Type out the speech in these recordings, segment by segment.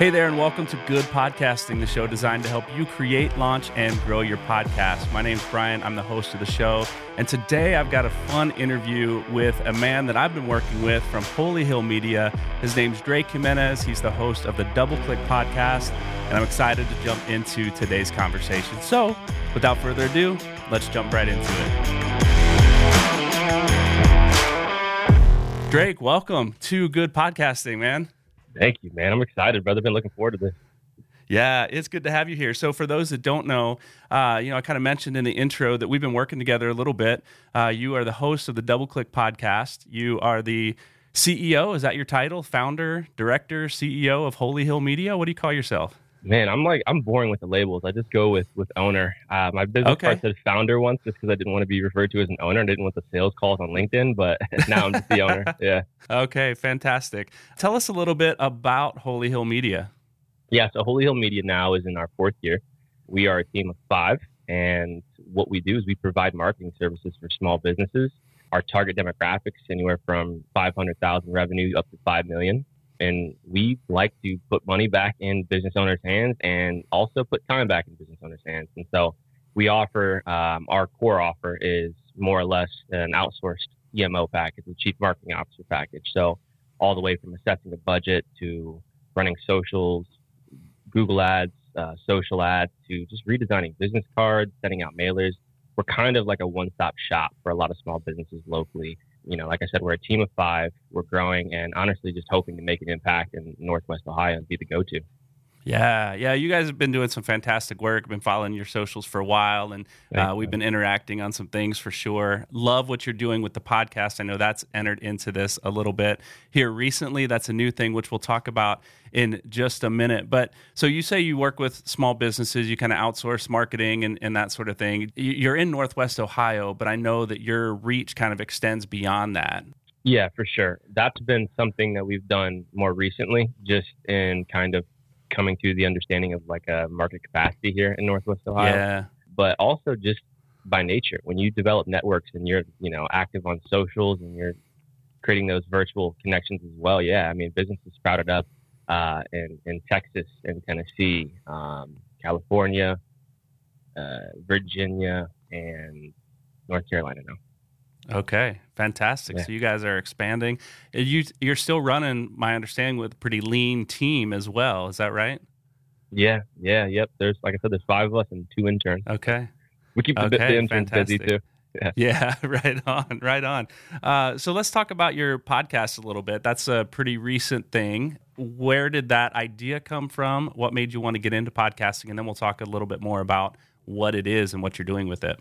Hey there, and welcome to Good Podcasting, the show designed to help you create, launch, and grow your podcast. My name's Brian. I'm the host of the show. And today I've got a fun interview with a man that I've been working with from Holy Hill Media. His name's Drake Jimenez. He's the host of the Double Click podcast. And I'm excited to jump into today's conversation. So, without further ado, let's jump right into it. Drake, welcome to Good Podcasting, man. Thank you, man. I'm excited, brother. Been looking forward to this. Yeah, it's good to have you here. So, for those that don't know, uh, you know, I kind of mentioned in the intro that we've been working together a little bit. Uh, you are the host of the Double Click podcast. You are the CEO. Is that your title? Founder, director, CEO of Holy Hill Media. What do you call yourself? Man, I'm like I'm boring with the labels. I just go with with owner. Uh, my business okay. card said founder once, just because I didn't want to be referred to as an owner. I didn't want the sales calls on LinkedIn, but now I'm just the owner. Yeah. Okay, fantastic. Tell us a little bit about Holy Hill Media. Yeah, so Holy Hill Media now is in our fourth year. We are a team of five, and what we do is we provide marketing services for small businesses. Our target demographics anywhere from 500,000 revenue up to 5 million and we like to put money back in business owners' hands and also put time back in business owners' hands. And so we offer um, our core offer is more or less an outsourced CMO package, a chief marketing officer package. So all the way from assessing a budget to running socials, Google ads, uh, social ads, to just redesigning business cards, sending out mailers. We're kind of like a one-stop shop for a lot of small businesses locally you know, like I said, we're a team of five. We're growing, and honestly, just hoping to make an impact in Northwest Ohio and be the go-to. Yeah, yeah. You guys have been doing some fantastic work. Been following your socials for a while, and uh, we've been interacting on some things for sure. Love what you're doing with the podcast. I know that's entered into this a little bit here recently. That's a new thing, which we'll talk about in just a minute. But so you say you work with small businesses, you kind of outsource marketing and, and that sort of thing. You're in Northwest Ohio, but I know that your reach kind of extends beyond that. Yeah, for sure. That's been something that we've done more recently, just in kind of coming to the understanding of like a market capacity here in Northwest Ohio. Yeah. But also just by nature, when you develop networks and you're, you know, active on socials and you're creating those virtual connections as well. Yeah. I mean, businesses sprouted up uh, in, in Texas and Tennessee, um, California, uh, Virginia, and North Carolina now. Okay, fantastic. Yeah. So you guys are expanding. You you're still running, my understanding, with a pretty lean team as well. Is that right? Yeah, yeah, yep. There's like I said, there's five of us and two interns. Okay, we keep the, okay, the interns fantastic. busy too. Yeah. yeah, right on, right on. Uh, so let's talk about your podcast a little bit. That's a pretty recent thing. Where did that idea come from? What made you want to get into podcasting? And then we'll talk a little bit more about what it is and what you're doing with it.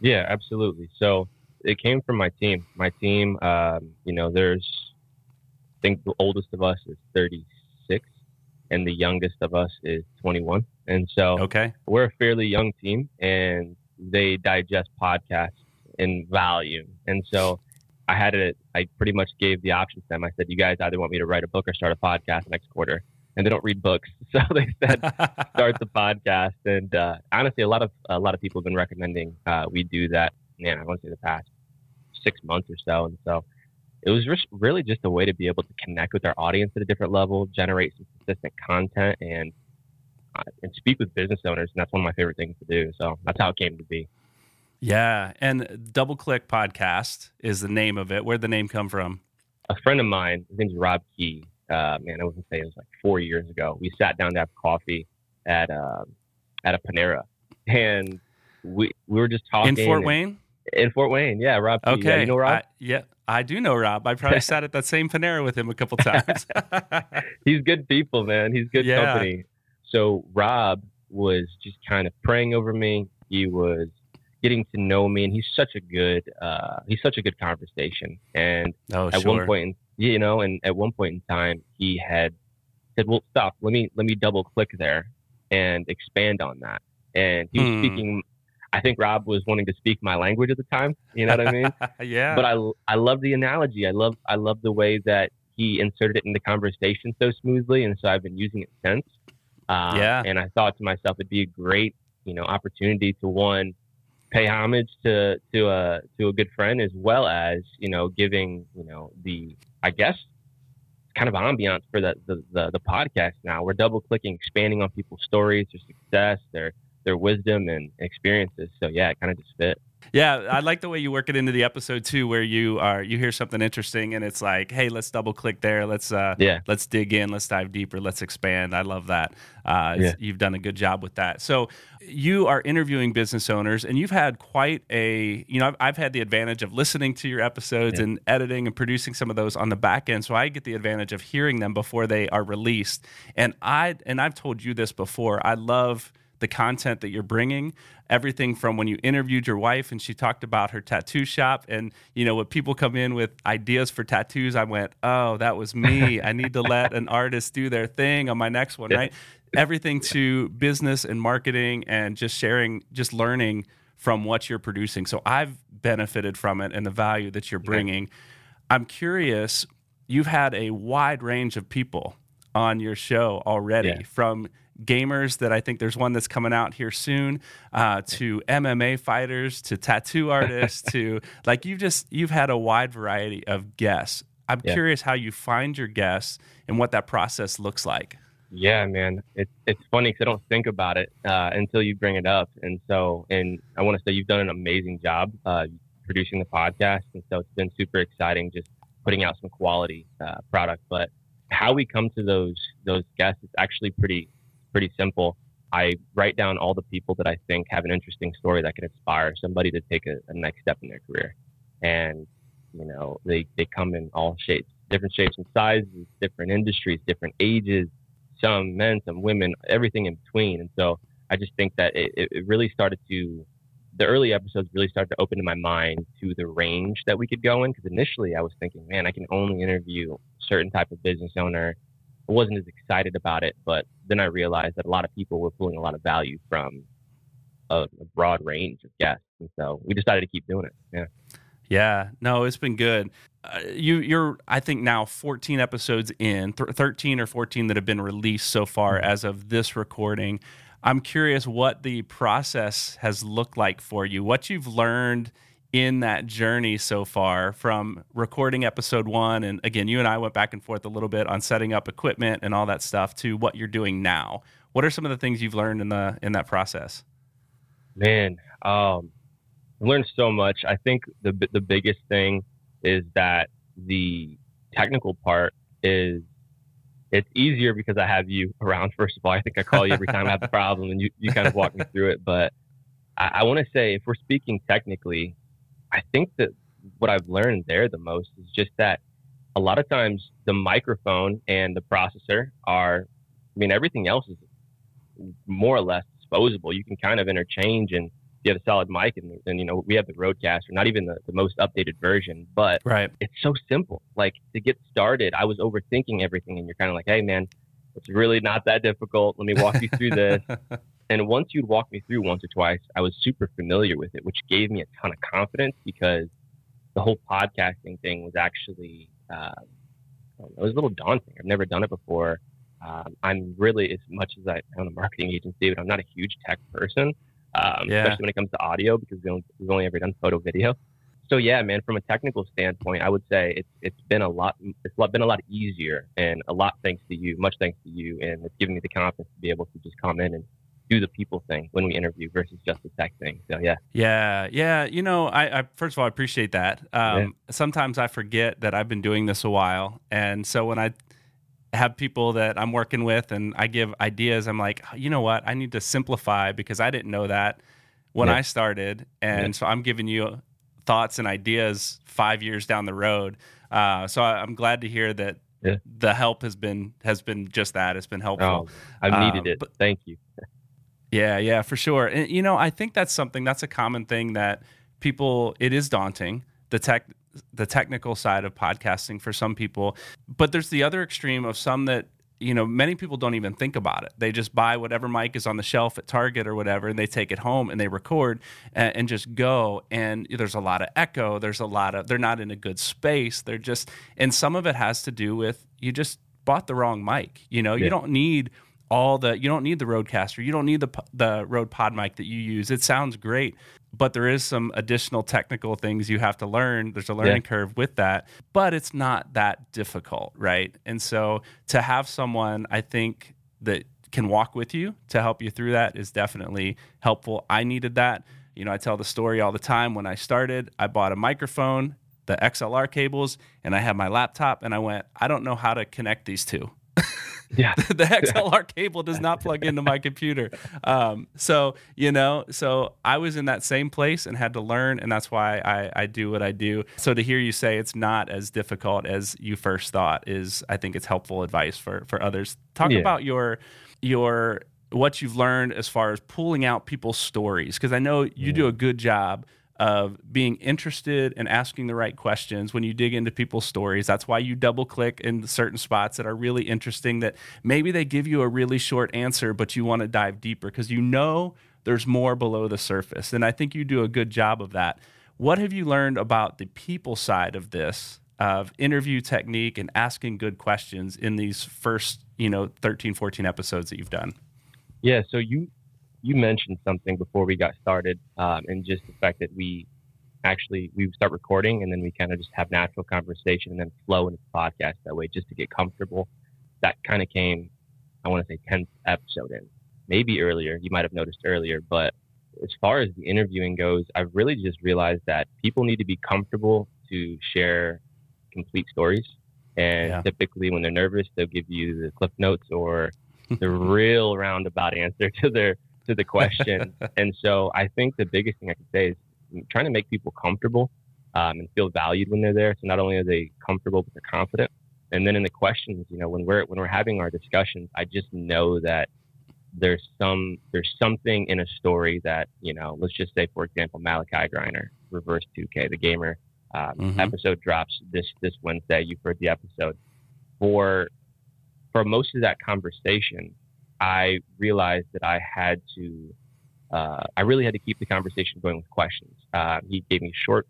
Yeah, absolutely. So it came from my team. My team, um, you know, there's, I think the oldest of us is 36, and the youngest of us is 21. And so, okay, we're a fairly young team, and they digest podcasts in volume. And so, I had it. I pretty much gave the option to them. I said, "You guys either want me to write a book or start a podcast next quarter." And they don't read books, so they said, "Start the podcast." And uh, honestly, a lot of a lot of people have been recommending uh, we do that. Man, I want to say the past six months or so. And so it was just really just a way to be able to connect with our audience at a different level, generate some consistent content, and uh, and speak with business owners. And that's one of my favorite things to do. So that's how it came to be. Yeah, and Double Click Podcast is the name of it. Where'd the name come from? A friend of mine, his name's Rob Key. Uh, man, I wasn't say it was like four years ago. We sat down to have coffee at uh, at a Panera, and we we were just talking in Fort Wayne in Fort Wayne. Yeah, Rob. Okay, yeah, you know Rob? I, yeah, I do know Rob. I probably sat at that same Panera with him a couple times. He's good people, man. He's good yeah. company. So Rob was just kind of praying over me. He was getting to know me, and he's such a good uh, he's such a good conversation. And oh, at sure. one point, in, you know, and at one point in time, he had said, "Well, stop. Let me let me double click there and expand on that." And he was hmm. speaking I think Rob was wanting to speak my language at the time. You know what I mean? yeah. But I, I love the analogy. I love I love the way that he inserted it in the conversation so smoothly, and so I've been using it since. Um, yeah. And I thought to myself, it'd be a great you know opportunity to one pay homage to to a to a good friend as well as you know giving you know the I guess kind of ambiance for the, the, the, the podcast now. We're double clicking, expanding on people's stories, their success, their, their wisdom and experiences. So yeah, it kind of just fit. Yeah, I like the way you work it into the episode too, where you are you hear something interesting and it's like, hey, let's double click there, let's uh, yeah, let's dig in, let's dive deeper, let's expand. I love that. Uh, yeah. You've done a good job with that. So you are interviewing business owners, and you've had quite a you know I've, I've had the advantage of listening to your episodes yeah. and editing and producing some of those on the back end, so I get the advantage of hearing them before they are released. And I and I've told you this before. I love the content that you're bringing everything from when you interviewed your wife and she talked about her tattoo shop and you know when people come in with ideas for tattoos i went oh that was me. I need to let an artist do their thing on my next one right? Everything to business and marketing and just sharing just learning from what you're producing. So i've benefited from it and the value that you're bringing. I'm curious you've had a wide range of people on your show already yeah. from gamers that I think there's one that's coming out here soon, uh, to MMA fighters, to tattoo artists, to like you've just you've had a wide variety of guests. I'm yeah. curious how you find your guests and what that process looks like. Yeah, man, it's it's funny because I don't think about it uh, until you bring it up, and so and I want to say you've done an amazing job uh, producing the podcast, and so it's been super exciting just putting out some quality uh, product. But how we come to those those guests is actually pretty pretty simple. I write down all the people that I think have an interesting story that can inspire somebody to take a, a next step in their career. And, you know, they, they come in all shapes, different shapes and sizes, different industries, different ages, some men, some women, everything in between. And so I just think that it, it really started to, the early episodes really started to open my mind to the range that we could go in. Because initially I was thinking, man, I can only interview certain type of business owner I wasn't as excited about it, but then I realized that a lot of people were pulling a lot of value from a, a broad range of guests, and so we decided to keep doing it. Yeah. Yeah, no, it's been good. Uh, you, you're, I think now 14 episodes in, th- 13 or 14 that have been released so far mm-hmm. as of this recording. I'm curious what the process has looked like for you, what you've learned in that journey so far from recording episode one and again you and i went back and forth a little bit on setting up equipment and all that stuff to what you're doing now. What are some of the things you've learned in the in that process? Man um i learned so much. I think the the biggest thing is that the technical part is it's easier because i have you around first of all i think i call you every time i have a problem and you, you kind of walk me through it but I, I want to say if we're speaking technically I think that what I've learned there the most is just that a lot of times the microphone and the processor are, I mean, everything else is more or less disposable. You can kind of interchange and you have a solid mic and, and you know, we have the Rodecaster, not even the, the most updated version, but right. it's so simple. Like to get started, I was overthinking everything and you're kind of like, Hey man, it's really not that difficult. Let me walk you through this. And once you'd walk me through once or twice, I was super familiar with it, which gave me a ton of confidence because the whole podcasting thing was actually, uh, it was a little daunting. I've never done it before. Um, I'm really, as much as I own a marketing agency, but I'm not a huge tech person, um, yeah. especially when it comes to audio because we we've only ever done photo video. So yeah, man, from a technical standpoint, I would say it's it's been a lot it's been a lot easier and a lot thanks to you, much thanks to you, and it's given me the confidence to be able to just come in and do the people thing when we interview versus just the tech thing. So yeah. Yeah, yeah. You know, I, I first of all I appreciate that. Um, yeah. Sometimes I forget that I've been doing this a while, and so when I have people that I'm working with and I give ideas, I'm like, you know what? I need to simplify because I didn't know that when yeah. I started, and yeah. so I'm giving you thoughts and ideas five years down the road. Uh, so I, I'm glad to hear that yeah. the help has been has been just that. It's been helpful. Oh, I've needed um, it. But, Thank you. Yeah, yeah, for sure. And you know, I think that's something that's a common thing that people it is daunting the tech the technical side of podcasting for some people, but there's the other extreme of some that you know many people don't even think about it. They just buy whatever mic is on the shelf at target or whatever and they take it home and they record and, and, just go. And there's a lot of echo. There's a lot of they're not in a good space. They're just and some of it has to do with you just bought the wrong mic. You know yeah. you don't need all the you don't need the Rodecaster, you don't need the the Rode Pod mic that you use. It sounds great, but there is some additional technical things you have to learn. There's a learning yeah. curve with that, but it's not that difficult, right? And so to have someone, I think that can walk with you to help you through that is definitely helpful. I needed that. You know, I tell the story all the time. When I started, I bought a microphone, the XLR cables, and I had my laptop, and I went, I don't know how to connect these two. Yeah. the XLR cable does not plug into my computer. Um, so, you know, so I was in that same place and had to learn, and that's why I, I do what I do. So to hear you say it's not as difficult as you first thought is, I think it's helpful advice for, for others. Talk yeah. about your, your, what you've learned as far as pulling out people's stories, because I know you do a good job of being interested and asking the right questions when you dig into people's stories. That's why you double click in certain spots that are really interesting that maybe they give you a really short answer, but you want to dive deeper because you know there's more below the surface. And I think you do a good job of that. What have you learned about the people side of this, of interview technique and asking good questions in these first, you know, 13, 14 episodes that you've done? Yeah, so you you mentioned something before we got started, um, and just the fact that we actually we start recording and then we kind of just have natural conversation and then flow into the podcast that way, just to get comfortable. That kind of came, I want to say, tenth episode in, maybe earlier. You might have noticed earlier, but as far as the interviewing goes, I've really just realized that people need to be comfortable to share complete stories. And yeah. typically, when they're nervous, they'll give you the cliff notes or the real roundabout answer to their to the question. and so I think the biggest thing I can say is trying to make people comfortable um, and feel valued when they're there. So not only are they comfortable, but they're confident. And then in the questions, you know, when we're when we're having our discussions, I just know that there's some there's something in a story that you know. Let's just say, for example, Malachi Griner, Reverse 2K, the gamer um, mm-hmm. episode drops this this Wednesday. You've heard the episode. For for most of that conversation, I realized that I had to, uh, I really had to keep the conversation going with questions. Uh, he gave me short,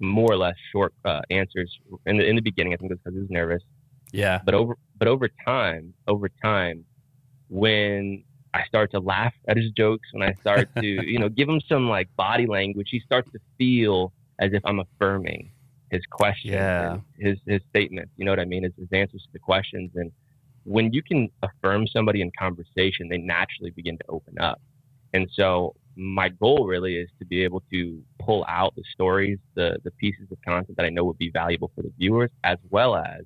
more or less short uh, answers in the in the beginning. I think it was because he was nervous. Yeah. But over but over time, over time, when I start to laugh at his jokes, when I start to you know give him some like body language, he starts to feel as if I'm affirming his questions, yeah. his his statements. You know what I mean? His, his answers to the questions and when you can affirm somebody in conversation, they naturally begin to open up. And so my goal really is to be able to pull out the stories, the the pieces of content that I know would be valuable for the viewers, as well as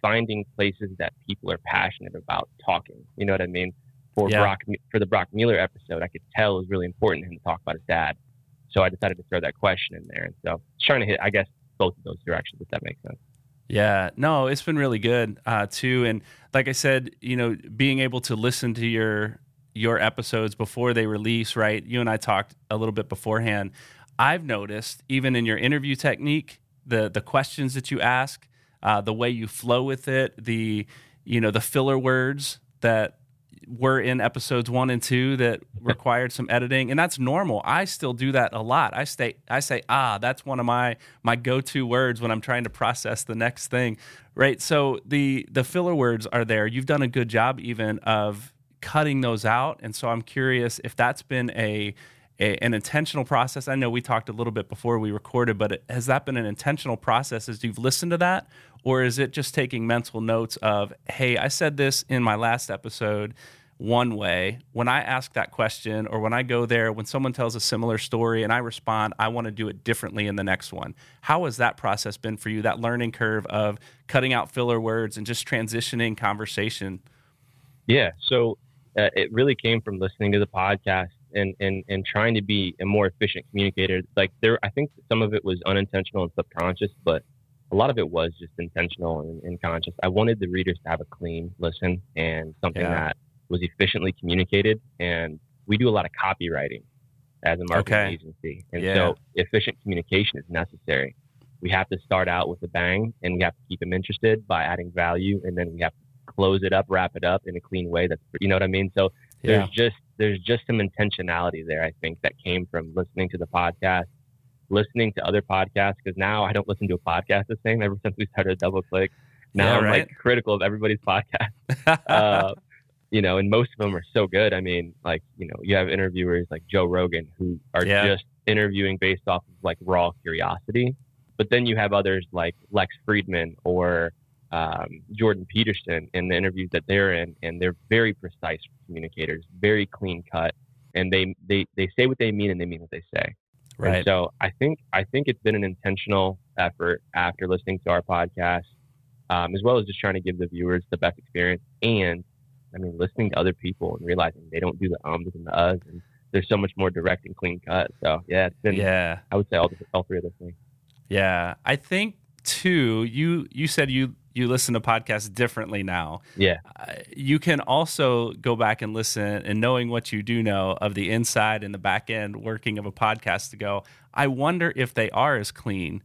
finding places that people are passionate about talking. You know what I mean? For yeah. Brock for the Brock Mueller episode, I could tell it was really important to him to talk about his dad. So I decided to throw that question in there. And so trying to hit, I guess, both of those directions, if that makes sense. Yeah, no, it's been really good uh, too. And like I said, you know, being able to listen to your your episodes before they release, right? You and I talked a little bit beforehand. I've noticed even in your interview technique, the the questions that you ask, uh, the way you flow with it, the you know the filler words that were in episodes one and two that required some editing, and that's normal. I still do that a lot. I stay, I say, ah, that's one of my my go to words when I'm trying to process the next thing, right? So the the filler words are there. You've done a good job even of cutting those out, and so I'm curious if that's been a a, an intentional process? I know we talked a little bit before we recorded, but it, has that been an intentional process as you've listened to that? Or is it just taking mental notes of, hey, I said this in my last episode one way. When I ask that question or when I go there, when someone tells a similar story and I respond, I want to do it differently in the next one. How has that process been for you, that learning curve of cutting out filler words and just transitioning conversation? Yeah. So uh, it really came from listening to the podcast and, and, and trying to be a more efficient communicator. Like there, I think some of it was unintentional and subconscious, but a lot of it was just intentional and, and conscious. I wanted the readers to have a clean listen and something yeah. that was efficiently communicated. And we do a lot of copywriting as a marketing okay. agency. And yeah. so efficient communication is necessary. We have to start out with a bang and we have to keep them interested by adding value. And then we have to close it up, wrap it up in a clean way. That's, you know what I mean? So yeah. there's just, there's just some intentionality there, I think, that came from listening to the podcast, listening to other podcasts. Cause now I don't listen to a podcast the same ever since we started Double Click. Now yeah, I'm like critical of everybody's podcast. uh, you know, and most of them are so good. I mean, like, you know, you have interviewers like Joe Rogan who are yeah. just interviewing based off of like raw curiosity. But then you have others like Lex Fridman or um, Jordan Peterson in the interviews that they're in, and they're very precise communicators, very clean cut, and they they they say what they mean and they mean what they say. Right. And so I think I think it's been an intentional effort after listening to our podcast, um, as well as just trying to give the viewers the best experience, and I mean listening to other people and realizing they don't do the ums and the uhs, and there's so much more direct and clean cut. So yeah, it's been yeah. I would say all all three of those things. Yeah, I think too. You you said you you listen to podcasts differently now. Yeah. Uh, you can also go back and listen and knowing what you do know of the inside and the back end working of a podcast to go, I wonder if they are as clean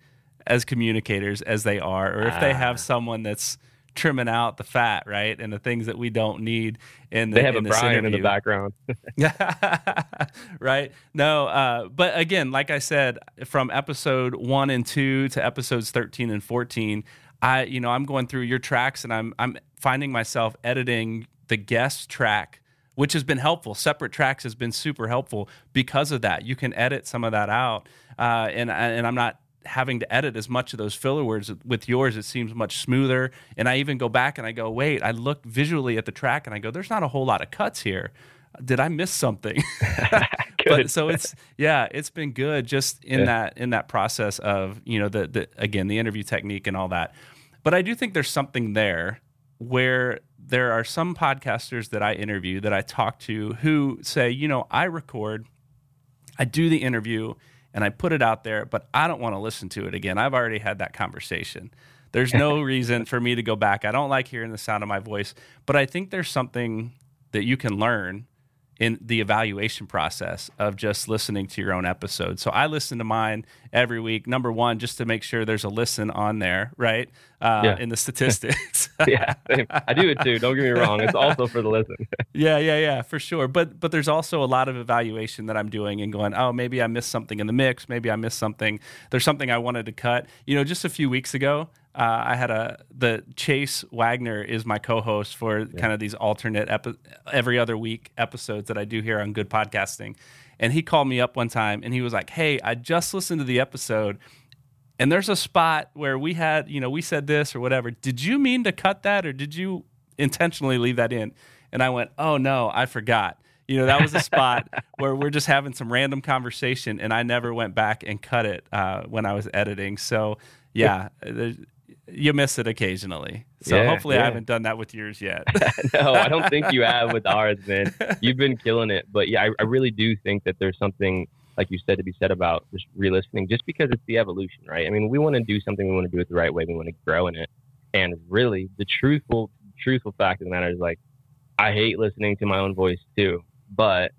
as communicators as they are, or if they Ah. have someone that's trimming out the fat, right? And the things that we don't need in the They have in a Brian in the background. right? No, uh, but again, like I said, from episode one and two to episodes thirteen and fourteen, I you know I'm going through your tracks and I'm I'm finding myself editing the guest track. Which has been helpful. Separate tracks has been super helpful because of that. You can edit some of that out, uh, and and I'm not having to edit as much of those filler words with yours it seems much smoother. And i even go back and i go wait i look visually at the track and i go there's not a whole lot of cuts here. Did i miss something? But so it's yeah it's been good just in Yeah. that in that process of you know the, the again the interview technique and all that. But i do think there's something there where there are some podcasters that i interview that i talk to who say you know i record I do the interview and I put it out there, but I don't want to listen to it again. I've already had that conversation. There's no reason for me to go back. I don't like hearing the sound of my voice, but I think there's something that you can learn in the evaluation process of just listening to your own episode. So I listen to mine every week. Number one, just to make sure there's a listen on there, right? Uh, Yeah. In the statistics. yeah, I do it too. Don't get me wrong. It's also for the listen. Yeah, yeah, yeah, for sure. But but there's also a lot of evaluation that I'm doing and going, oh, maybe I missed something in the mix. Maybe I missed something. There's something I wanted to cut. You know, just a few weeks ago, uh, I had a the Chase Wagner is my co-host for kind of these alternate epi- every other week episodes that I do here on Good Podcasting, and he called me up one time and he was like, hey, I just listened to the episode. And there's a spot where we had, you know, we said this or whatever. Did you mean to cut that or did you intentionally leave that in? And I went, oh no, I forgot. You know, that was a spot where we're just having some random conversation, and I never went back and cut it uh, when I was editing. So, yeah, you miss it occasionally. So, Yeah, hopefully, I haven't done that with yours yet. no, I don't think you have with ours, man. You've been killing it. But yeah, I, I really do think that there's something, like you said, to be said about just re-listening, just because it's the evolution, right? I mean, we want to do something, we want to do it the right way, we want to grow in it. And really, the truthful, truthful fact of the matter is like, I hate listening to my own voice too, but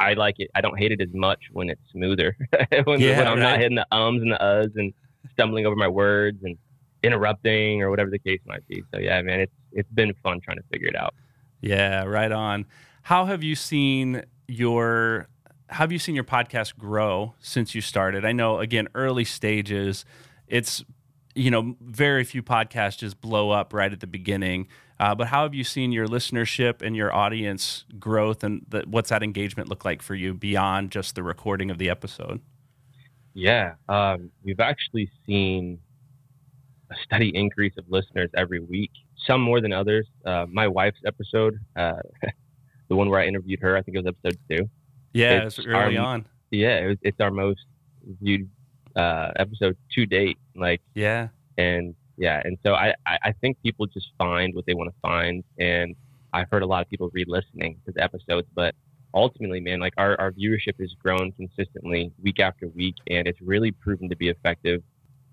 I like it. I don't hate it as much when it's smoother, when, Yeah, when I'm not hitting the ums and the uhs and stumbling over my words and interrupting or whatever the case might be. So yeah, man, it's it's been fun trying to figure it out. Yeah, right on. How have you seen your how have you seen your podcast grow since you started? I know again, early stages, it's you know, very few podcasts just blow up right at the beginning. Uh, but how have you seen your listenership and your audience growth, and the, what's that engagement look like for you beyond just the recording of the episode? Yeah, um, we've actually seen a steady increase of listeners every week. Some more than others. Uh, my wife's episode, uh, the one where I interviewed her, I think it was episode two. Yeah, It's it's early our- on. Yeah, it was, it's our most viewed uh, episode to date. Like, Yeah, and yeah, and so I, I, I think people just find what they want to find, and I've heard a lot of people re-listening to the episodes, but ultimately, man, like our, our viewership has grown consistently week after week, and it's really proven to be effective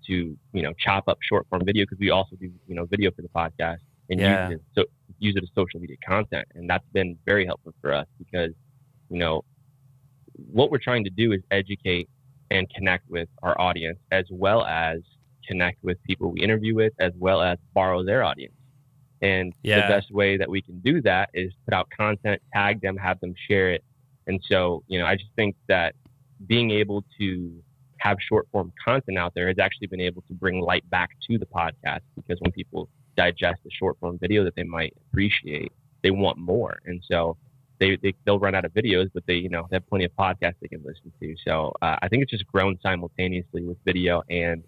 to you know chop up short form video because we also do you know video for the podcast and Yeah. use it so use it as social media content, and that's been very helpful for us because you know what we're trying to do is educate and connect with our audience as well as connect with people we interview with as well as borrow their audience. And Yeah. the best way that we can do that is put out content, tag them, have them share it. And so, you know, I just think that being able to have short form content out there has actually been able to bring light back to the podcast because when people digest a short form video that they might appreciate, they want more. And so they, they they'll run out of videos, but they you know they have plenty of podcasts they can listen to. So uh, I think it's just grown simultaneously with video and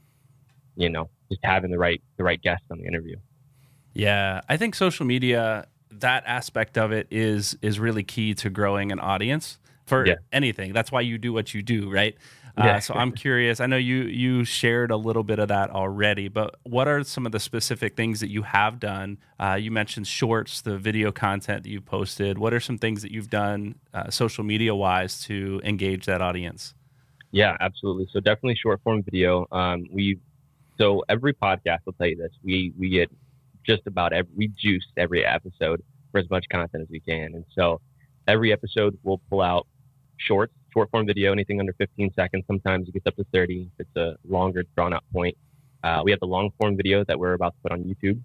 you know just having the right the right guests on the interview. Yeah, I think social media that aspect of it is is really key to growing an audience for yeah. anything. That's why you do what you do, right? Uh, yeah. Uh, so I'm curious. I know you you shared a little bit of that already, but what are some of the specific things that you have done? Uh, you mentioned shorts, the video content that you posted. What are some things that you've done uh, social media wise to engage that audience? Yeah, absolutely. So definitely short form video. Um, we so every podcast, I'll tell you this: we we get just about every we juice every episode for as much content as we can, and so every episode we'll pull out shorts short form video, anything under 15 seconds. Sometimes it gets up to 30 if it's a longer, drawn out point. Uh, we have the long form video that we're about to put on YouTube.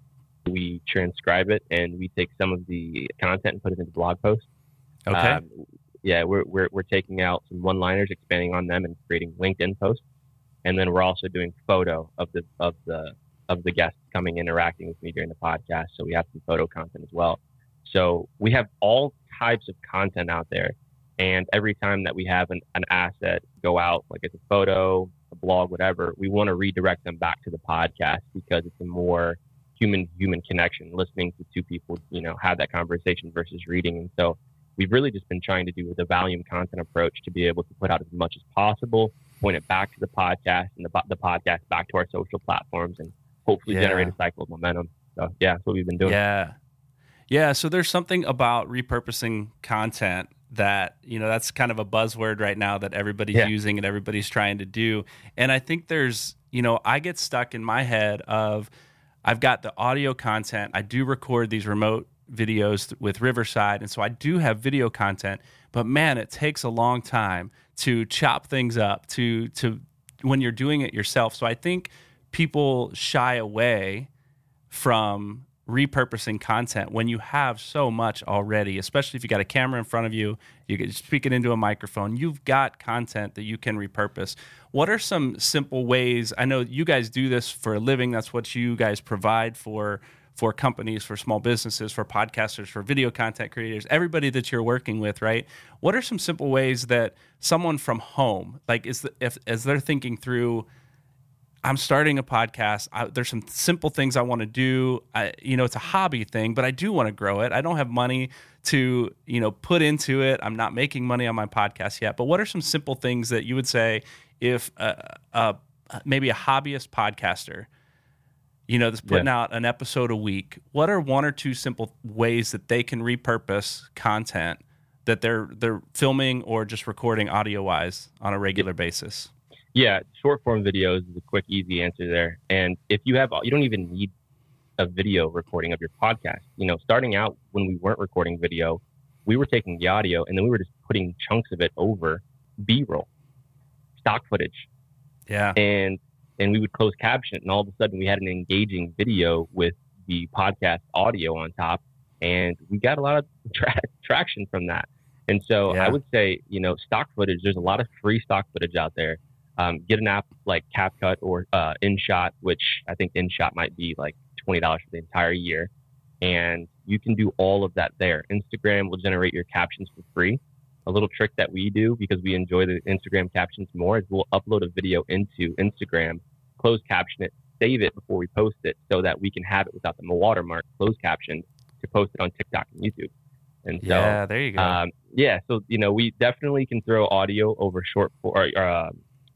We transcribe it and we take some of the content and put it into blog posts. Okay. Um, yeah, we're, we're, we're taking out some one liners, expanding on them, and creating LinkedIn posts. And then we're also doing photo of the of the of the guests coming interacting with me during the podcast. So we have some photo content as well. So we have all types of content out there and every time that we have an, an asset go out, like it's a photo, a blog, whatever, we want to redirect them back to the podcast because it's a more human human connection, listening to two people, you know, have that conversation versus reading. And so we've really just been trying to do with the volume content approach to be able to put out as much as possible, point it back to the podcast and the, the podcast back to our social platforms and hopefully yeah. generate a cycle of momentum. So yeah, that's what we've been doing. Yeah. Yeah. So there's something about repurposing content that you know that's kind of a buzzword right now that everybody's yeah. using and everybody's trying to do. And i think there's you know i get stuck in my head of i've got the audio content. I do record these remote videos with riverside and so i do have video content but man it takes a long time to chop things up to to when you're doing it yourself. So i think people shy away from repurposing content when you have so much already, especially if you got a camera in front of you, you can speak it into a microphone, you've got content that you can repurpose. What are some simple ways? I know you guys do this for a living, that's what you guys provide for for companies, for small businesses, for podcasters, for video content creators, everybody that you're working with, right? What are some simple ways that someone from home, like is the, if as they're thinking through I'm starting a podcast. I, there's some simple things I want to do. I, you know, it's a hobby thing, but I do want to grow it. I don't have money to, you know, put into it. I'm not making money on my podcast yet. But what are some simple things that you would say if maybe a hobbyist podcaster, you know, that's putting yeah. out an episode a week? What are one or two simple ways that they can repurpose content that they're they're filming or just recording audio wise on a regular basis? Yeah, short form videos is a quick, easy answer there. And if you have, you don't even need a video recording of your podcast. You know, starting out when we weren't recording video, we were taking the audio and then we were just putting chunks of it over B roll, stock footage. Yeah. And and we would close caption it, and all of a sudden we had an engaging video with the podcast audio on top, and we got a lot of tra- traction from that. And so yeah. I would say, you know, stock footage. There's a lot of free stock footage out there um, get an app like CapCut or uh, InShot, which I think InShot might be like $20 for the entire year. And you can do all of that there. Instagram will generate your captions for free. A little trick that we do because we enjoy the Instagram captions more is we'll upload a video into Instagram, close caption it, save it before we post it so that we can have it without the watermark closed captioned to post it on TikTok and YouTube. And so, yeah, there you go. Um, yeah, so you know, we definitely can throw audio over short for, or uh,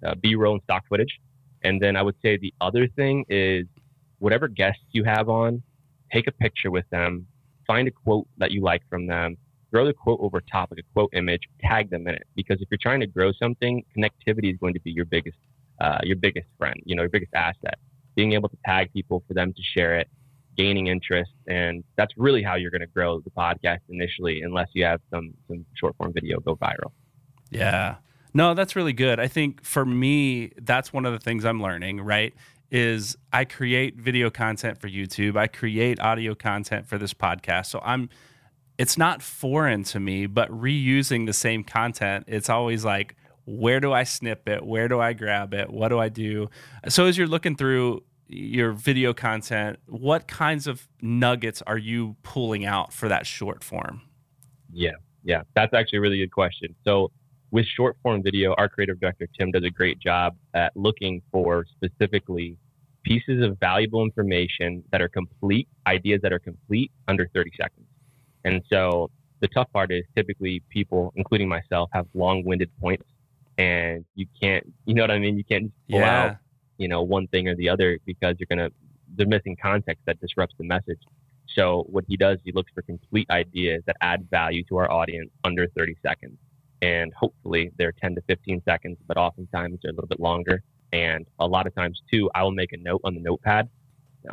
uh, B-roll and stock footage. And then I would say the other thing is whatever guests you have on, take a picture with them, find a quote that you like from them, throw the quote over top, like a quote image, tag them in it. Because if you're trying to grow something, connectivity is going to be your biggest, uh, your biggest friend, you know, your biggest asset. Being able to tag people for them to share it, gaining interest, and that's really how you're going to grow the podcast initially, unless you have some some short form video go viral. Yeah, no, that's really good. I think for me, that's one of the things I'm learning, right? Is I create video content for YouTube, I create audio content for this podcast. So I'm it's not foreign to me, but reusing the same content, it's always like where do I snip it? Where do I grab it? What do I do? So as you're looking through your video content, what kinds of nuggets are you pulling out for that short form? Yeah. Yeah, that's actually a really good question. So with short form video, our creative director Tim does a great job at looking for specifically pieces of valuable information that are complete, ideas that are complete under 30 seconds. And so the tough part is typically people, including myself, have long winded points and you can't, you know what I mean? You can't pull yeah. out, you know, one thing or the other because you're going to, they're missing context that disrupts the message. So what he does, he looks for complete ideas that add value to our audience under 30 seconds. And hopefully they're 10 to 15 seconds, but oftentimes they're a little bit longer. And a lot of times too, I will make a note on the notepad.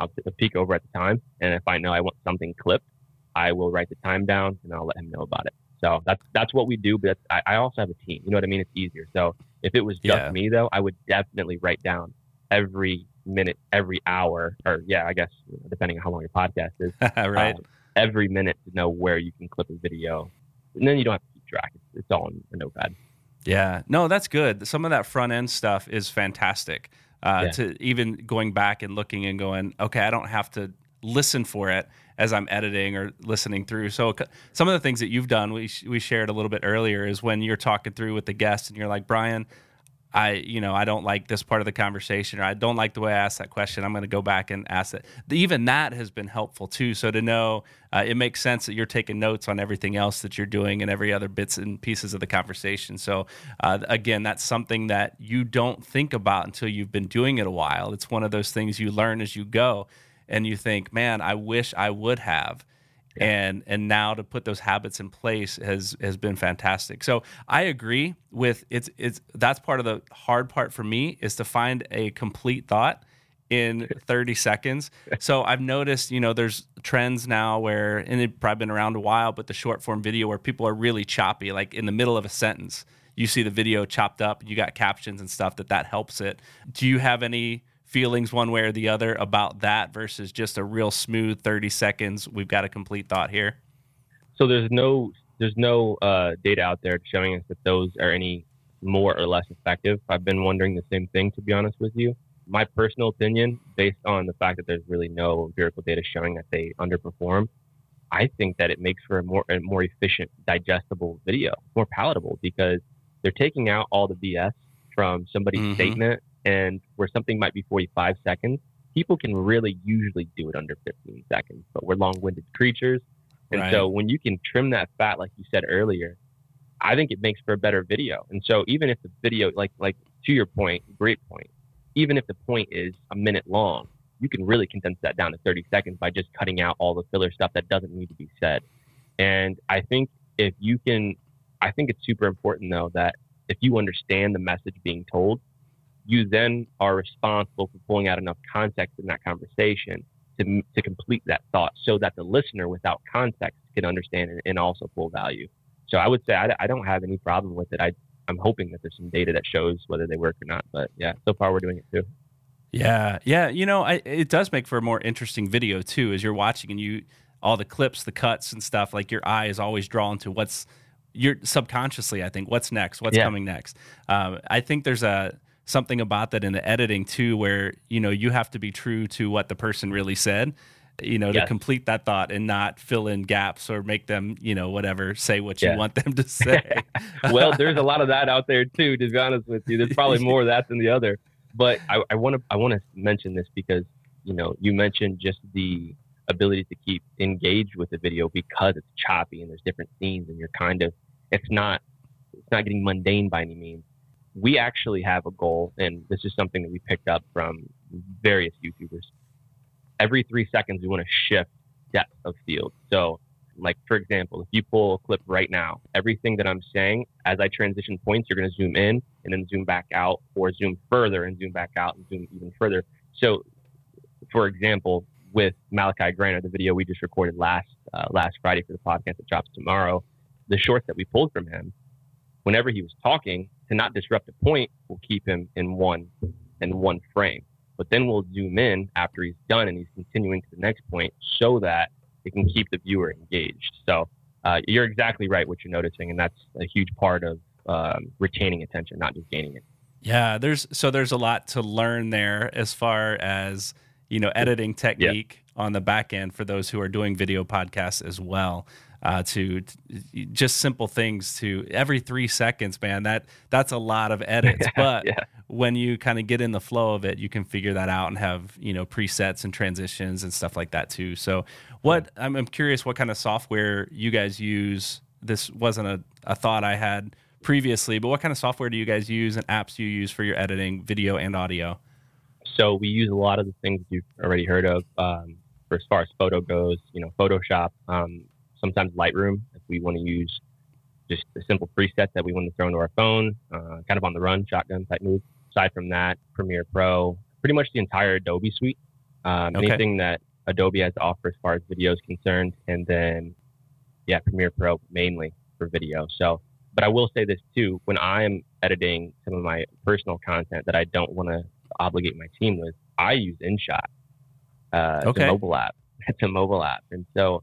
I'll peek over at the time. And if I know I want something clipped, I will write the time down and I'll let him know about it. So that's that's what we do. But I, I, also have a team. You know what I mean? It's easier. So if it was just yeah. me though, I would definitely write down every minute, every hour, or yeah, I guess depending on how long your podcast is, right? Um, every minute to know where you can clip a video, and then you don't have to track. It's, it's all in a notepad. Yeah, no, that's good. Some of that front end stuff is fantastic. Uh, yeah. To even going back and looking and going, okay, I don't have to listen for it as I'm editing or listening through. So some of the things that you've done, we we shared a little bit earlier, is when you're talking through with the guest and you're like, Brian, I you know I don't like this part of the conversation or I don't like the way I asked that question. I'm going to go back and ask it. Even that has been helpful too. So to know uh, it makes sense that you're taking notes on everything else that you're doing and every other bits and pieces of the conversation. So uh, again, that's something that you don't think about until you've been doing it a while. It's one of those things you learn as you go, and you think, man, I wish I would have and and now to put those habits in place has has been fantastic. So I agree with it's it's that's part of the hard part for me is to find a complete thought in 30 seconds. So I've noticed, you know, there's trends now where, and it's probably been around a while, but the short form video where people are really choppy, like in the middle of a sentence, you see the video chopped up, you got captions and stuff that that helps it. Do you have any feelings one way or the other about that versus just a real smooth 30 seconds. We've got a complete thought here. So there's no there's no uh, data out there showing us that those are any more or less effective. I've been wondering the same thing to be honest with you. My personal opinion based on the fact that there's really no empirical data showing that they underperform i think that it makes for a more a more efficient digestible video more palatable because they're taking out all the bs from somebody's mm-hmm. statement and where something might be 45 seconds, people can really usually do it under 15 seconds. But we're long winded creatures. And right. so when you can trim that fat, like you said earlier, I think it makes for a better video. And so even if the video, like, like to your point, great point, even if the point is a minute long, you can really condense that down to 30 seconds by just cutting out all the filler stuff that doesn't need to be said. And I think if you can, I think it's super important though that if you understand the message being told, you then are responsible for pulling out enough context in that conversation to, to complete that thought so that the listener without context can understand and, and also pull value. So I would say I, I don't have any problem with it. I, I'm hoping that there's some data that shows whether they work or not. But yeah, so far we're doing it too. Yeah, yeah. You know, I, it does make for a more interesting video too, as you're watching and you all the clips, the cuts and stuff. Like your eye is always drawn to what's you're subconsciously. I think what's next, what's yeah. coming next. Um, I think there's a something about that in the editing too, where you know you have to be true to what the person really said, you know, yes. to complete that thought and not fill in gaps or make them, you know, whatever say what you want them to say. well, there's a lot of that out there too. To be honest with you, there's probably more of that than the other. But I want to I want to mention this because you know you mentioned just the ability to keep engaged with the video because it's choppy and there's different scenes and you're kind of it's not it's not getting mundane by any means we actually have a goal, and this is something that we picked up from various YouTubers. Every three seconds, we want to shift depth of field. So, like for example, if you pull a clip right now, everything that I'm saying as I transition points, you're going to zoom in and then zoom back out, or zoom further and zoom back out and zoom even further. So, for example, with Malachi Graner, the video we just recorded last uh, last Friday for the podcast that drops tomorrow, the shorts that we pulled from him, whenever he was talking, to not disrupt a point, we'll keep him in one in one frame. But then we'll zoom in after he's done and he's continuing to the next point so that it can keep the viewer engaged. So uh, you're exactly right what you're noticing, and that's a huge part of um, retaining attention, not just gaining it. Yeah, there's so there's a lot to learn there as far as you know editing technique yeah. on the back end for those who are doing video podcasts as well. Uh, to, to, just simple things to every three seconds, man. That that's a lot of edits. But yeah. when you kind of get in the flow of it, you can figure that out and have you know presets and transitions and stuff like that too. So, what I'm, I'm curious, what kind of software you guys use? This wasn't a, a thought I had previously, but what kind of software do you guys use and apps you use for your editing, video and audio? So we use a lot of the things you've already heard of. Um, for as far as photo goes, you know, Photoshop, um, sometimes Lightroom if we want to use just a simple preset that we want to throw into our phone, uh, kind of on the run, shotgun type move. Aside from that, Premiere Pro, pretty much the entire Adobe suite. Um, okay. Anything that Adobe has to offer as far as video is concerned, and then yeah, Premiere Pro mainly for video. So, but I will say this too: when I am editing some of my personal content that I don't want to obligate my team with, I use InShot. Uh, okay. It's a mobile app. It's a mobile app, and so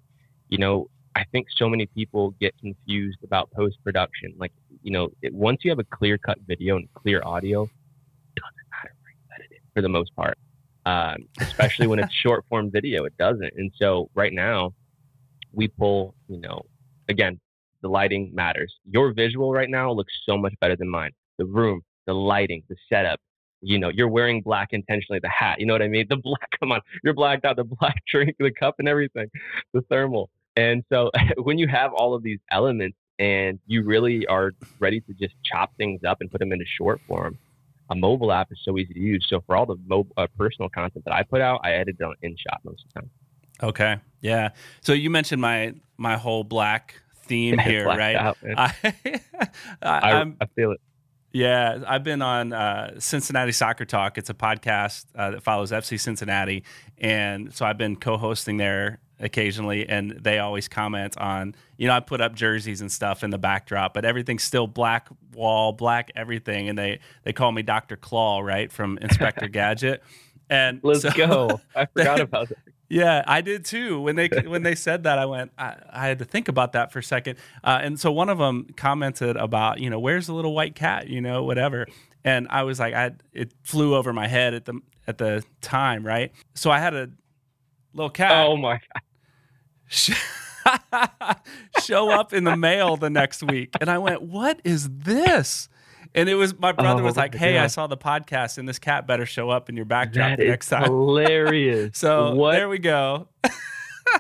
you know I think so many people get confused about post production. Like, you know, it, once you have a clear cut video and clear audio, it doesn't matter where you edit it for the most part. Um, especially when it's short form video, it doesn't. And so right now, we pull, you know, again, the lighting matters. Your visual right now looks so much better than mine. The room, the lighting, the setup. You know, you're wearing black intentionally, the hat. You know what I mean? The black, come on, you're blacked out, the black drink, the cup, and everything, the thermal. And so when you have all of these elements and you really are ready to just chop things up and put them into short form, a mobile app is so easy to use. So for all the mobile, uh, personal content that I put out, I edit it on InShot most of the time. Okay. Yeah. So you mentioned my my whole black theme here, right? Out, I, I, I, feel it. Yeah, I've been on uh, Cincinnati Soccer Talk. It's a podcast uh, that follows FC Cincinnati, and so I've been co-hosting there occasionally and they always comment on you know i put up jerseys and stuff in the backdrop but everything's still black wall black everything and they they call me dr claw right from inspector gadget. And let's so, go. I forgot about that. Yeah i did too. When they when they said that i went i, I had to think about that for a second. Uh, and so one of them commented about you know where's the little white cat? You know whatever. And i was like i it flew over my head at the at the time right? So i had a little cat. Oh my god. Show up in the mail the next week. And I went, What is this? And it was my brother oh, was like, "Hey, I saw the podcast, and this cat better show up in your backdrop that next time." Hilarious. so what? there we go.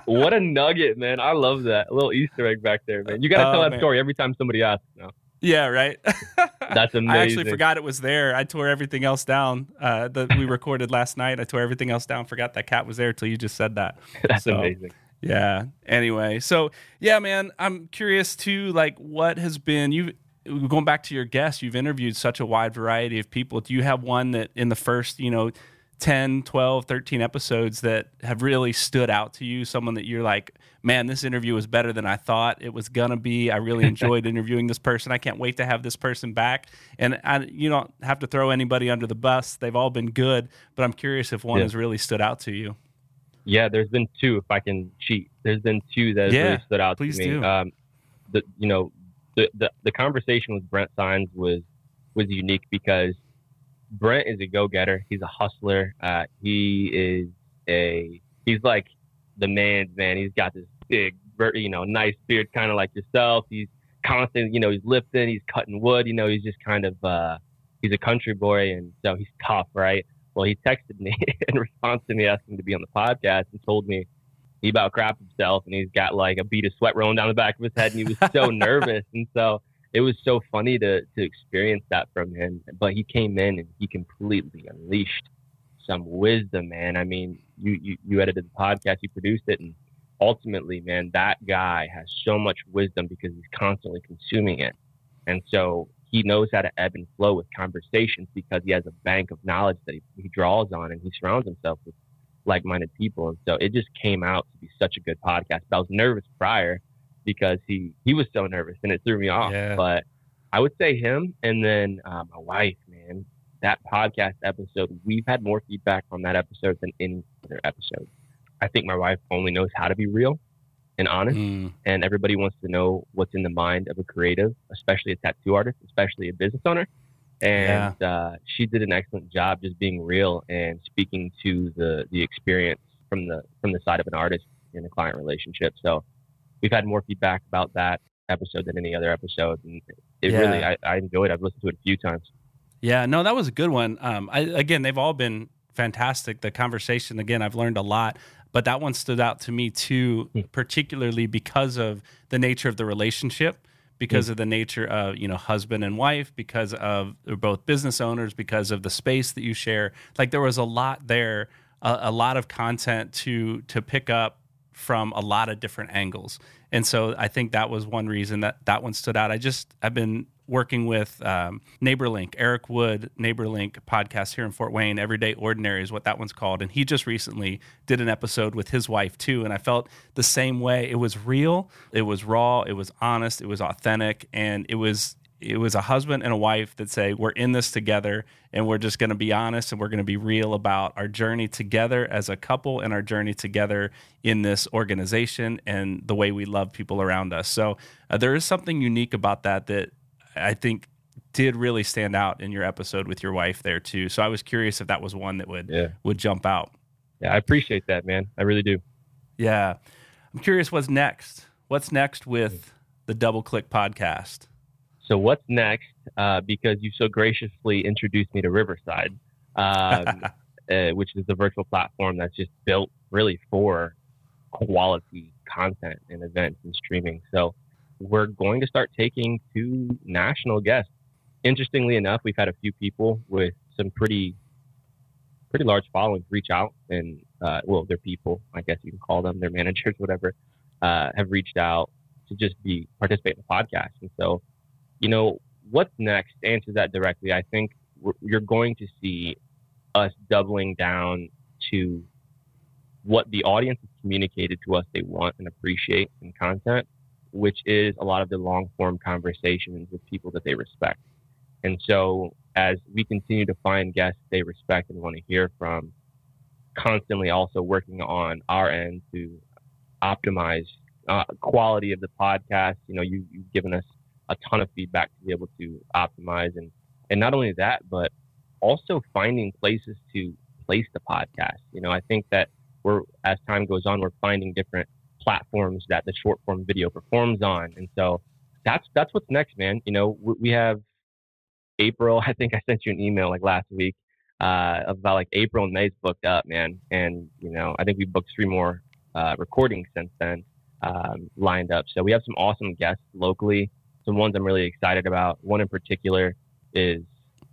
what a nugget, man! I love that a little Easter egg back there, man. You got to oh, tell that man. story every time somebody asks. Now. Yeah, right. That's amazing. I actually forgot it was there. I tore everything else down uh, that we recorded last night. I tore everything else down. Forgot that cat was there till you just said that. That's so, amazing. Yeah. Anyway, so yeah, man, I'm curious too. Like, what has been you going back to your guests? You've interviewed such a wide variety of people. Do you have one that in the first, you know, 10, 12, 13 episodes that have really stood out to you? Someone that you're like, man, this interview was better than I thought it was going to be. I really enjoyed interviewing this person. I can't wait to have this person back. And I, you don't have to throw anybody under the bus. They've all been good, but I'm curious if one yeah. has really stood out to you. Yeah, there's been two, if I can cheat. There's been two that yeah, really stood out to me. Do. Um, the, you know, the, the, the conversation with Brent Signs was, was unique because Brent is a go getter. He's a hustler. Uh, he is a he's like the man's man. He's got this big, you know, nice beard, kind of like yourself. He's constant, you know, he's lifting, he's cutting wood. You know, he's just kind of uh, he's a country boy, and so he's tough, right? Well, he texted me in response to me asking to be on the podcast and told me he about crapped himself and he's got like a bead of sweat rolling down the back of his head and he was so nervous and so it was so funny to to experience that from him. But he came in and he completely unleashed some wisdom, man. I mean, you you, you edited the podcast, you produced it, and ultimately, man, that guy has so much wisdom because he's constantly consuming it, and so he knows how to ebb and flow with conversations because he has a bank of knowledge that he, he draws on, and he surrounds himself with like-minded people, and so it just came out to be such a good podcast. But I was nervous prior because he he was so nervous and it threw me off. Yeah. But I would say him and then uh, my wife, man. That podcast episode, we've had more feedback on that episode than any other episode. I think my wife only knows how to be real and honest, mm. and everybody wants to know what's in the mind of a creative, especially a tattoo artist, especially a business owner. And yeah. uh, she did an excellent job just being real and speaking to the the experience from the from the side of an artist in a client relationship. So we've had more feedback about that episode than any other episode, and it yeah. really I, I enjoyed. it. I've listened to it a few times. Yeah, no, that was a good one. Um, I, again, they've all been fantastic. The conversation, again, I've learned a lot, but that one stood out to me too, hmm. particularly because of the nature of the relationship, because mm. of the nature of you know husband and wife, because of they're both business owners, because of the space that you share. Like there was a lot there, a, a lot of content to to pick up from a lot of different angles. And so I think that was one reason that that one stood out. I just I've been working with um, NeighborLink, Eric Wood, NeighborLink podcast here in Fort Wayne. Everyday Ordinary is what that one's called, and he just recently did an episode with his wife too. And I felt the same way. It was real, it was raw, it was honest, it was authentic, and it was it was a husband and a wife that say we're in this together and we're just going to be honest and we're going to be real about our journey together as a couple and our journey together in this organization and the way we love people around us. So uh, there is something unique about that that i think did really stand out in your episode with your wife there too. So i was curious if that was one that would yeah. would jump out. Yeah i appreciate that man. I really do. Yeah. I'm curious what's next? What's next with the double click podcast so what's next? Uh, because you so graciously introduced me to Riverside, um, uh, which is the virtual platform that's just built really for quality content and events and streaming. So we're going to start taking two national guests. Interestingly enough, we've had a few people with some pretty pretty large followings reach out and uh, well, they're people, I guess you can call them, their managers, whatever, uh, have reached out to just be participate in the podcast. And so you know, what's next? Answer that directly. I think you're going to see us doubling down to what the audience has communicated to us they want and appreciate in content, which is a lot of the long form conversations with people that they respect. And so, as we continue to find guests they respect and want to hear from, constantly also working on our end to optimize uh, quality of the podcast. You know, you, you've given us a ton of feedback to be able to optimize and and not only that, but also finding places to place the podcast. You know, I think that we're as time goes on, we're finding different platforms that the short form video performs on, and so that's that's what's next, man. You know, we have April. I think I sent you an email like last week uh, about like April and May's booked up, man. And you know, I think we booked three more uh, recordings since then um, lined up. So we have some awesome guests locally some ones I'm really excited about. One in particular is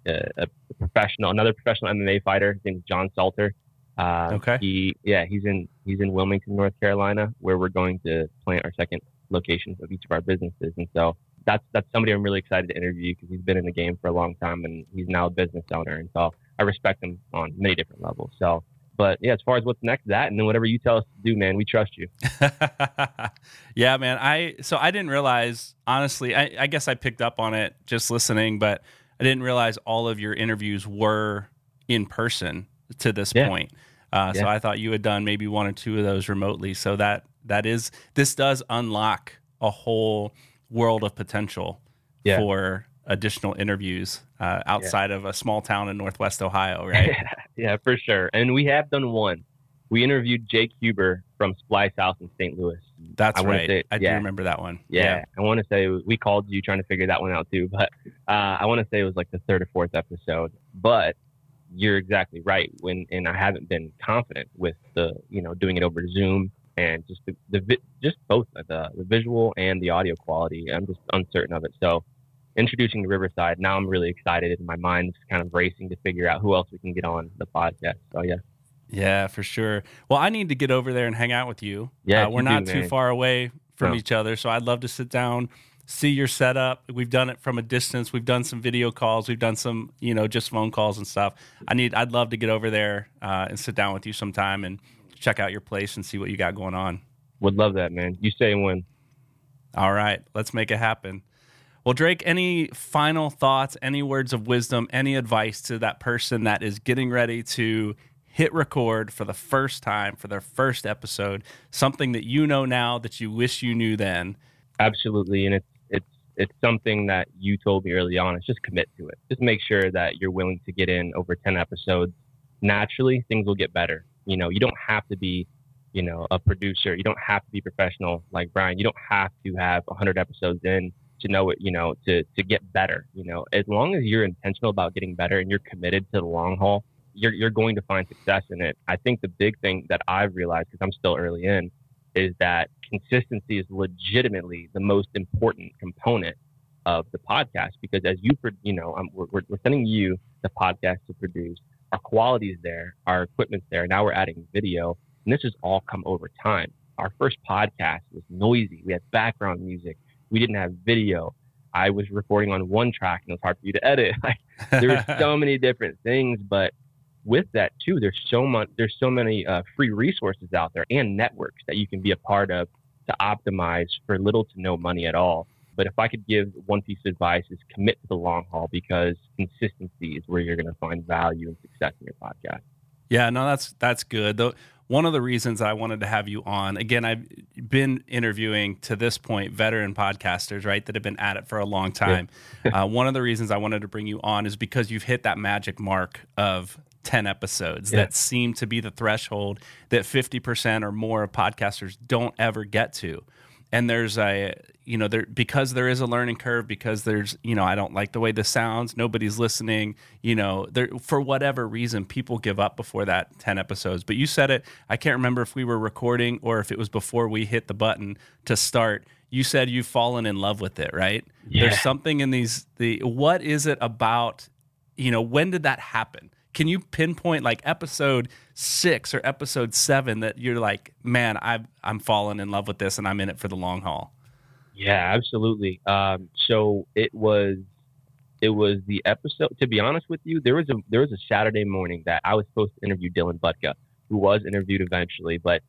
a, a professional, another professional MMA fighter. His name is John Salter. Uh, okay. He, yeah, he's in he's in Wilmington, North Carolina, where we're going to plant our second locations of each of our businesses. And so that's that's somebody I'm really excited to interview because he's been in the game for a long time and he's now a business owner. And so I respect him on many different levels. So but yeah, as far as what's next, that and then whatever you tell us to do, man, we trust you. yeah, man. I so I didn't realize honestly. I, I guess I picked up on it just listening, but I didn't realize all of your interviews were in person to this yeah. point. Uh, yeah. So I thought you had done maybe one or two of those remotely. So that that is this does unlock a whole world of potential yeah. for additional interviews uh, outside yeah. of a small town in Northwest Ohio, right? yeah, for sure. And we have done one. We interviewed Jake Huber from Splice House in St. Louis. That's I right. Say, I yeah. do remember that one. Yeah, yeah. I want to say we called you trying to figure that one out too, but uh, I want to say it was like the third or fourth episode. But you're exactly right. When and I haven't been confident with the you know doing it over Zoom and just the, the just both the the visual and the audio quality. I'm just uncertain of it. So introducing the Riverside. Now I'm really excited and my mind's kind of racing to figure out who else we can get on the podcast. So yeah. Yeah, for sure. Well, I need to get over there and hang out with you. Yeah, uh, we're not do, too far away from no. each other, so I'd love to sit down, see your setup. We've done it from a distance. We've done some video calls. We've done some, you know, just phone calls and stuff. I need. I'd love to get over there uh, and sit down with you sometime and check out your place and see what you got going on. Would love that, man. You say when. All right, let's make it happen. Well, Drake, any final thoughts, any words of wisdom, any advice to that person that is getting ready to hit record for the first time for their first episode, something that you know now that you wish you knew then? Absolutely, and it's it's it's something that you told me early on. It's just commit to it. Just make sure that you're willing to get in over 10 episodes. Naturally, things will get better. You know, you don't have to be you know, a producer. You don't have to be professional like Brian. You don't have to have 100 episodes in to know it, you know, to, to get better. You know, as long as you're intentional about getting better and you're committed to the long haul, you're, you're going to find success in it. I think the big thing that I've realized, because I'm still early in, is that consistency is legitimately the most important component of the podcast because as you you know I'm, we're, we're sending you the podcast to produce. Our quality is there. Our equipment's there. Now we're adding video. And this has all come over time. Our first podcast was noisy. We had background music we didn't have video i was recording on one track and it was hard for you to edit like there were so many different things but with that too there's so much there's so many uh, free resources out there and networks that you can be a part of to optimize for little to no money at all but if I could give one piece of advice is commit to the long haul because consistency is where you're going to find value and success in your podcast. Yeah, no, that's that's good. Though one of the reasons I wanted to have you on again, I've been interviewing to this point veteran podcasters, right, that have been at it for a long time. Yeah. uh, one of the reasons I wanted to bring you on is because you've hit that magic mark of 10 episodes yeah. that seem to be the threshold that 50% or more of podcasters don't ever get to and there's a you know there because there is a learning curve because there's you know I don't like the way this sounds nobody's listening you know there for whatever reason people give up before that 10 episodes but you said it I can't remember if we were recording or if it was before we hit the button to start you said you've fallen in love with it right yeah. there's something in these the what is it about you know when did that happen can you pinpoint like episode six or episode seven that you're like, man, I've, I'm falling in love with this and I'm in it for the long haul? Yeah, absolutely. Um, so it was, it was the episode. To be honest with you, there was a there was a Saturday morning that I was supposed to interview Dylan Butka, who was interviewed eventually, but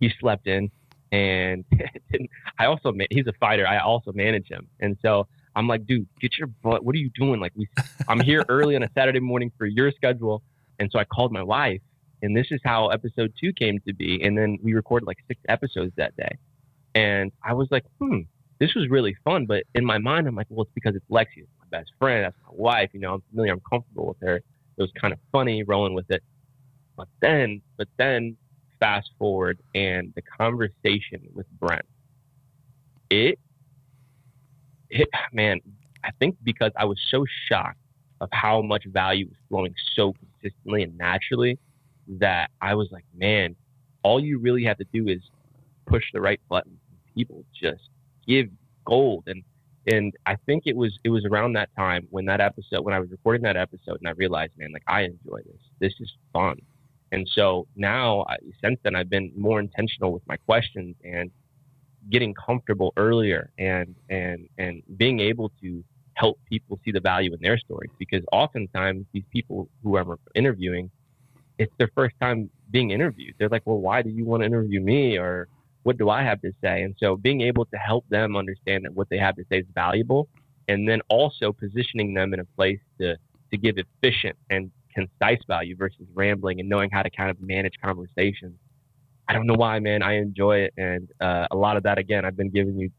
he slept in, and I also he's a fighter. I also manage him, and so I'm like, dude, get your butt. What are you doing? Like, we, I'm here early on a Saturday morning for your schedule. And so I called my wife, and this is how episode two came to be. And then we recorded like six episodes that day. And I was like, hmm, this was really fun. But in my mind, I'm like, well, it's because it's Lexi, it's my best friend, that's my wife. You know, I'm familiar, I'm comfortable with her. It was kind of funny rolling with it. But then, but then, fast forward, and the conversation with Brent, it it, man, I think because I was so shocked of how much value was flowing so consistently and naturally that I was like, man, all you really have to do is push the right button. People just give gold. And and I think it was it was around that time when that episode when I was recording that episode and I realized, man, like I enjoy this. This is fun. And so now, since then, I've been more intentional with my questions and getting comfortable earlier and and and being able to help people see the value in their stories because oftentimes these people who I'm interviewing it's their first time being interviewed they're like well why do you want to interview me or what do I have to say and so being able to help them understand that what they have to say is valuable and then also positioning them in a place to to give efficient and concise value versus rambling and knowing how to kind of manage conversations I don't know why, man. I enjoy it, and uh, a lot of that again, I've been giving you,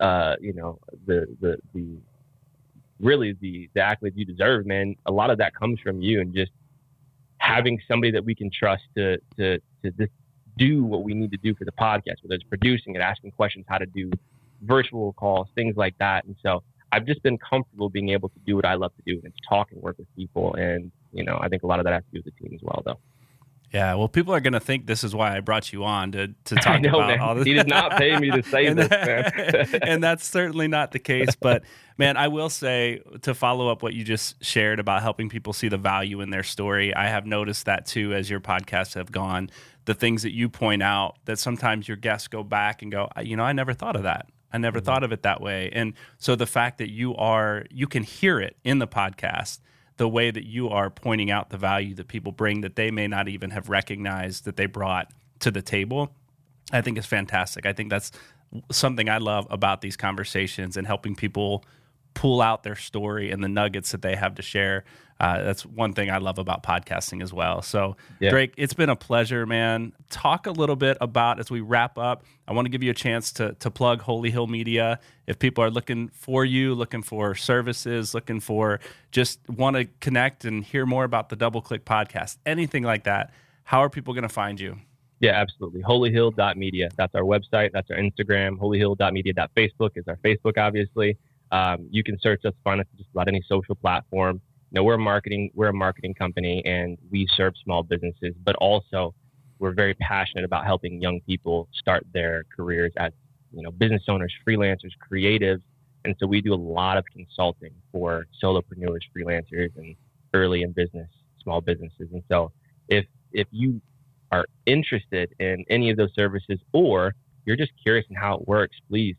uh, you know, the the the really the the accolades you deserve, man. A lot of that comes from you, and just having somebody that we can trust to to to just do what we need to do for the podcast, whether it's producing it, asking questions, how to do virtual calls, things like that. And so I've just been comfortable being able to do what I love to do, and it's talk and work with people. And you know, I think a lot of that has to do with the team as well, though. Yeah, well, people are going to think this is why I brought you on to, to talk know, about man. all this. He did not pay me to say this, man. and that's certainly not the case. But man, I will say to follow up what you just shared about helping people see the value in their story. I have noticed that too as your podcasts have gone. The things that you point out that sometimes your guests go back and go, you know, I never thought of that. I never mm-hmm. thought of it that way. And so the fact that you are, you can hear it in the podcast the way that you are pointing out the value that people bring that they may not even have recognized that they brought to the table, I think is fantastic. I think that's something I love about these conversations and helping people pull out their story and the nuggets that they have to share. Uh, that's one thing I love about podcasting as well. So, yeah. Drake, it's been a pleasure, man. Talk a little bit about as we wrap up. I want to give you a chance to to plug Holy Hill Media. If people are looking for you, looking for services, looking for just want to connect and hear more about the Double Click podcast, anything like that, how are people going to find you? Yeah, absolutely. Holyhill.media. That's our website. That's our Instagram. Holyhill.media.facebook is our Facebook, obviously. Um, you can search us, find us just about any social platform. Know, we're a marketing, we're a marketing company and we serve small businesses, but also we're very passionate about helping young people start their careers as, you know, business owners, freelancers, creatives. And so we do a lot of consulting for solopreneurs, freelancers, and early in business, small businesses. And so if if you are interested in any of those services or you're just curious in how it works, please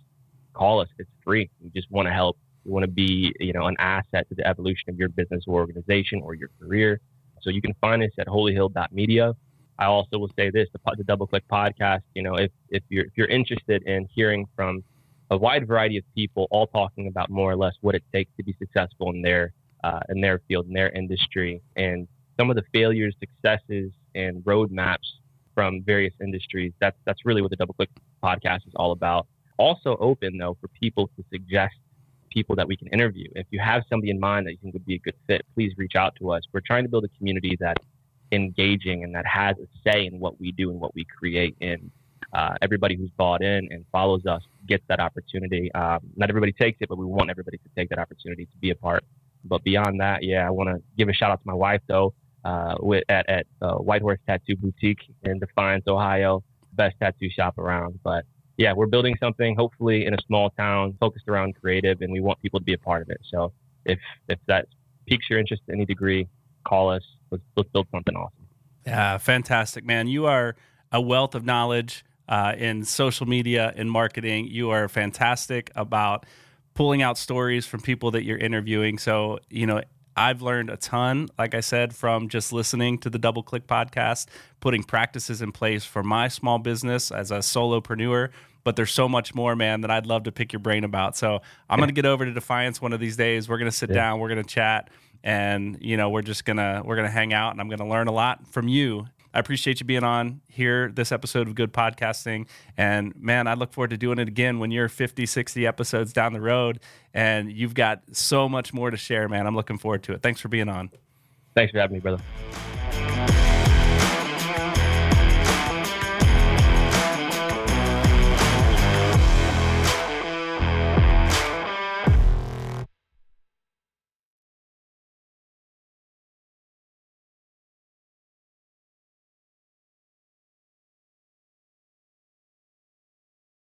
call us. It's free. We just want to help. We want to be, you know, an asset to the evolution of your business or organization or your career. So you can find us at holyhill.media. I also will say this: the, the Double Click podcast. You know, if if you're if you're interested in hearing from a wide variety of people, all talking about more or less what it takes to be successful in their uh, in their field, in their industry, and some of the failures, successes, and roadmaps from various industries. That's that's really what the Double Click podcast is all about. Also open though for people to suggest people that we can interview. If you have somebody in mind that you think would be a good fit, please reach out to us. We're trying to build a community that's engaging and that has a say in what we do and what we create. And uh, everybody who's bought in and follows us gets that opportunity. Um, not everybody takes it, but we want everybody to take that opportunity to be a part. But beyond that, yeah, I want to give a shout out to my wife though uh, with, at, at uh, White Horse Tattoo Boutique in Defiance, Ohio. Best tattoo shop around. But yeah, we're building something hopefully in a small town focused around creative, and we want people to be a part of it. So if if that piques your interest to any degree, call us. Let's, let's build something awesome. Yeah, fantastic, man. You are a wealth of knowledge uh, in social media and marketing. You are fantastic about pulling out stories from people that you're interviewing. So, you know, I've learned a ton, like I said, from just listening to the Double Click podcast, putting practices in place for my small business as a solopreneur. But there's so much more, man, that I'd love to pick your brain about. So I'm going to get over to Defiance one of these days. We're going to sit yeah. down, we're going to chat, and you know, we're just gonna we're gonna hang out, and I'm going to learn a lot from you I appreciate you being on here this episode of Good Podcasting. And man, I look forward to doing it again when you're 50, 60 episodes down the road and you've got so much more to share, man. I'm looking forward to it. Thanks for being on. Thanks for having me, brother.